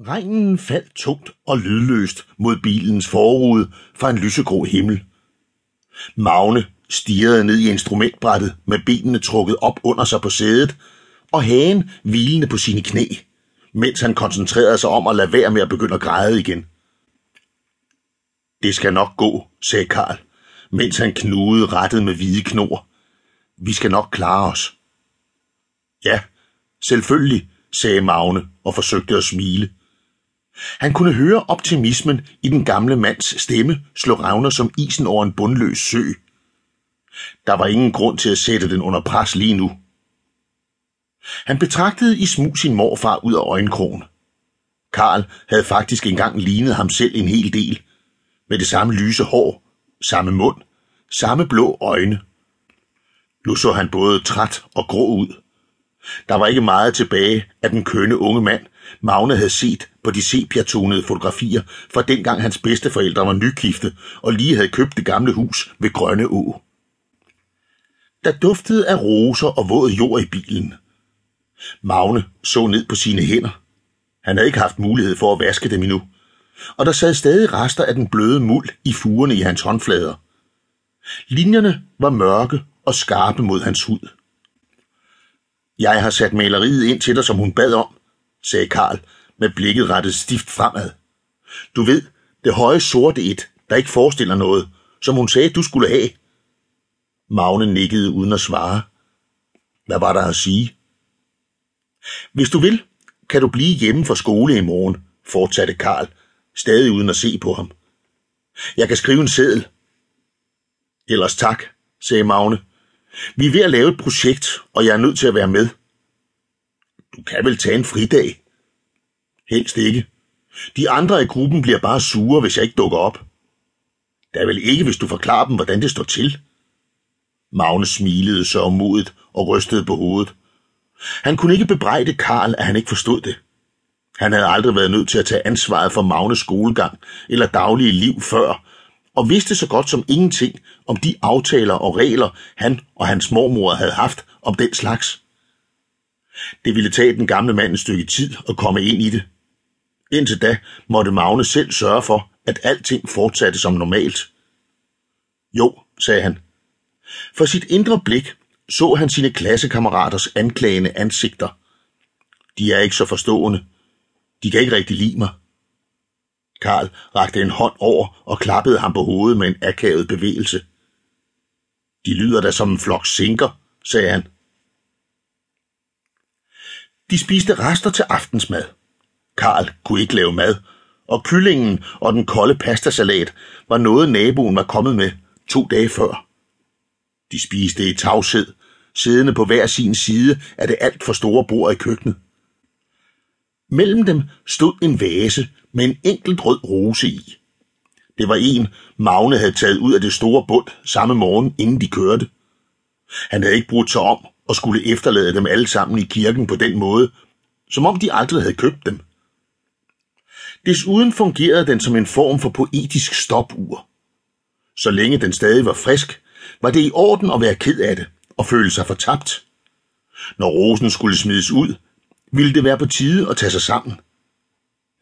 Regnen faldt tungt og lydløst mod bilens forrude fra en lysegrå himmel. Magne stirrede ned i instrumentbrættet med benene trukket op under sig på sædet og hagen hvilende på sine knæ, mens han koncentrerede sig om at lade være med at begynde at græde igen. Det skal nok gå, sagde Karl, mens han knugede rettet med hvide knor. Vi skal nok klare os. Ja, selvfølgelig, sagde Magne og forsøgte at smile. Han kunne høre optimismen i den gamle mands stemme slå ravner som isen over en bundløs sø. Der var ingen grund til at sætte den under pres lige nu. Han betragtede i smug sin morfar ud af øjenkrogen. Karl havde faktisk engang lignet ham selv en hel del, med det samme lyse hår, samme mund, samme blå øjne. Nu så han både træt og grå ud. Der var ikke meget tilbage af den kønne unge mand, Magne havde set på de sepiatonede fotografier fra dengang hans bedsteforældre var nygifte og lige havde købt det gamle hus ved Grønne Å. Der duftede af roser og våd jord i bilen. Magne så ned på sine hænder. Han havde ikke haft mulighed for at vaske dem endnu, og der sad stadig rester af den bløde muld i fugerne i hans håndflader. Linjerne var mørke og skarpe mod hans hud. Jeg har sat maleriet ind til dig, som hun bad om, sagde Karl med blikket rettet stift fremad. Du ved, det høje sorte et, der ikke forestiller noget, som hun sagde, du skulle have. Magne nikkede uden at svare. Hvad var der at sige? Hvis du vil, kan du blive hjemme fra skole i morgen, fortsatte Karl, stadig uden at se på ham. Jeg kan skrive en seddel. Ellers tak, sagde Magne. Vi er ved at lave et projekt, og jeg er nødt til at være med. Du kan vel tage en fridag? Helst ikke. De andre i gruppen bliver bare sure, hvis jeg ikke dukker op. Det er vel ikke, hvis du forklarer dem, hvordan det står til. Magne smilede så modet og rystede på hovedet. Han kunne ikke bebrejde Karl, at han ikke forstod det. Han havde aldrig været nødt til at tage ansvaret for Magnes skolegang eller daglige liv før, og vidste så godt som ingenting om de aftaler og regler, han og hans mormor havde haft om den slags. Det ville tage den gamle mand et stykke tid at komme ind i det. Indtil da måtte Magne selv sørge for, at alting fortsatte som normalt. Jo, sagde han. For sit indre blik så han sine klassekammeraters anklagende ansigter. De er ikke så forstående. De kan ikke rigtig lide mig. Karl rakte en hånd over og klappede ham på hovedet med en akavet bevægelse. De lyder da som en flok sinker, sagde han. De spiste rester til aftensmad. Karl kunne ikke lave mad, og kyllingen og den kolde pastasalat var noget naboen var kommet med to dage før. De spiste i tavshed, siddende på hver sin side af det alt for store bord i køkkenet. Mellem dem stod en vase med en enkelt rød rose i. Det var en, Magne havde taget ud af det store bund samme morgen, inden de kørte. Han havde ikke brugt sig om og skulle efterlade dem alle sammen i kirken på den måde, som om de aldrig havde købt dem. Desuden fungerede den som en form for poetisk stopur. Så længe den stadig var frisk, var det i orden at være ked af det og føle sig fortabt. Når rosen skulle smides ud, ville det være på tide at tage sig sammen.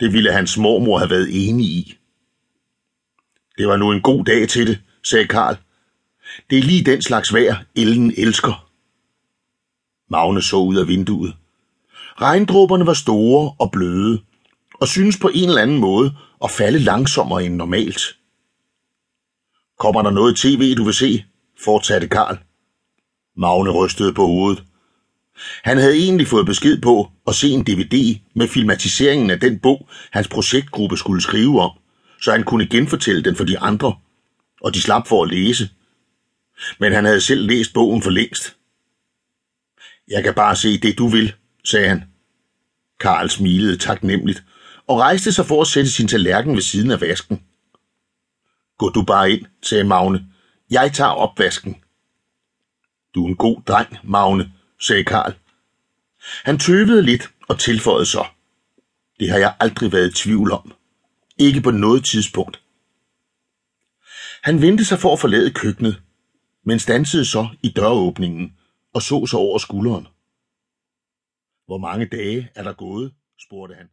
Det ville hans mormor have været enig i. Det var nu en god dag til det, sagde Karl. Det er lige den slags vejr, Ellen elsker. Magne så ud af vinduet. Regndråberne var store og bløde, og synes på en eller anden måde at falde langsommere end normalt. Kommer der noget tv, du vil se? fortsatte Karl. Magne rystede på hovedet. Han havde egentlig fået besked på at se en DVD med filmatiseringen af den bog, hans projektgruppe skulle skrive om, så han kunne genfortælle den for de andre, og de slap for at læse. Men han havde selv læst bogen for længst. Jeg kan bare se det, du vil, sagde han. Karl smilede taknemmeligt og rejste sig for at sætte sin tallerken ved siden af vasken. Gå du bare ind, sagde Magne. Jeg tager opvasken. Du er en god dreng, Magne, sagde Karl. Han tøvede lidt og tilføjede så. Det har jeg aldrig været i tvivl om. Ikke på noget tidspunkt. Han vendte sig for at forlade køkkenet, men stansede så i døråbningen og så sig over skulderen. Hvor mange dage er der gået? spurgte han.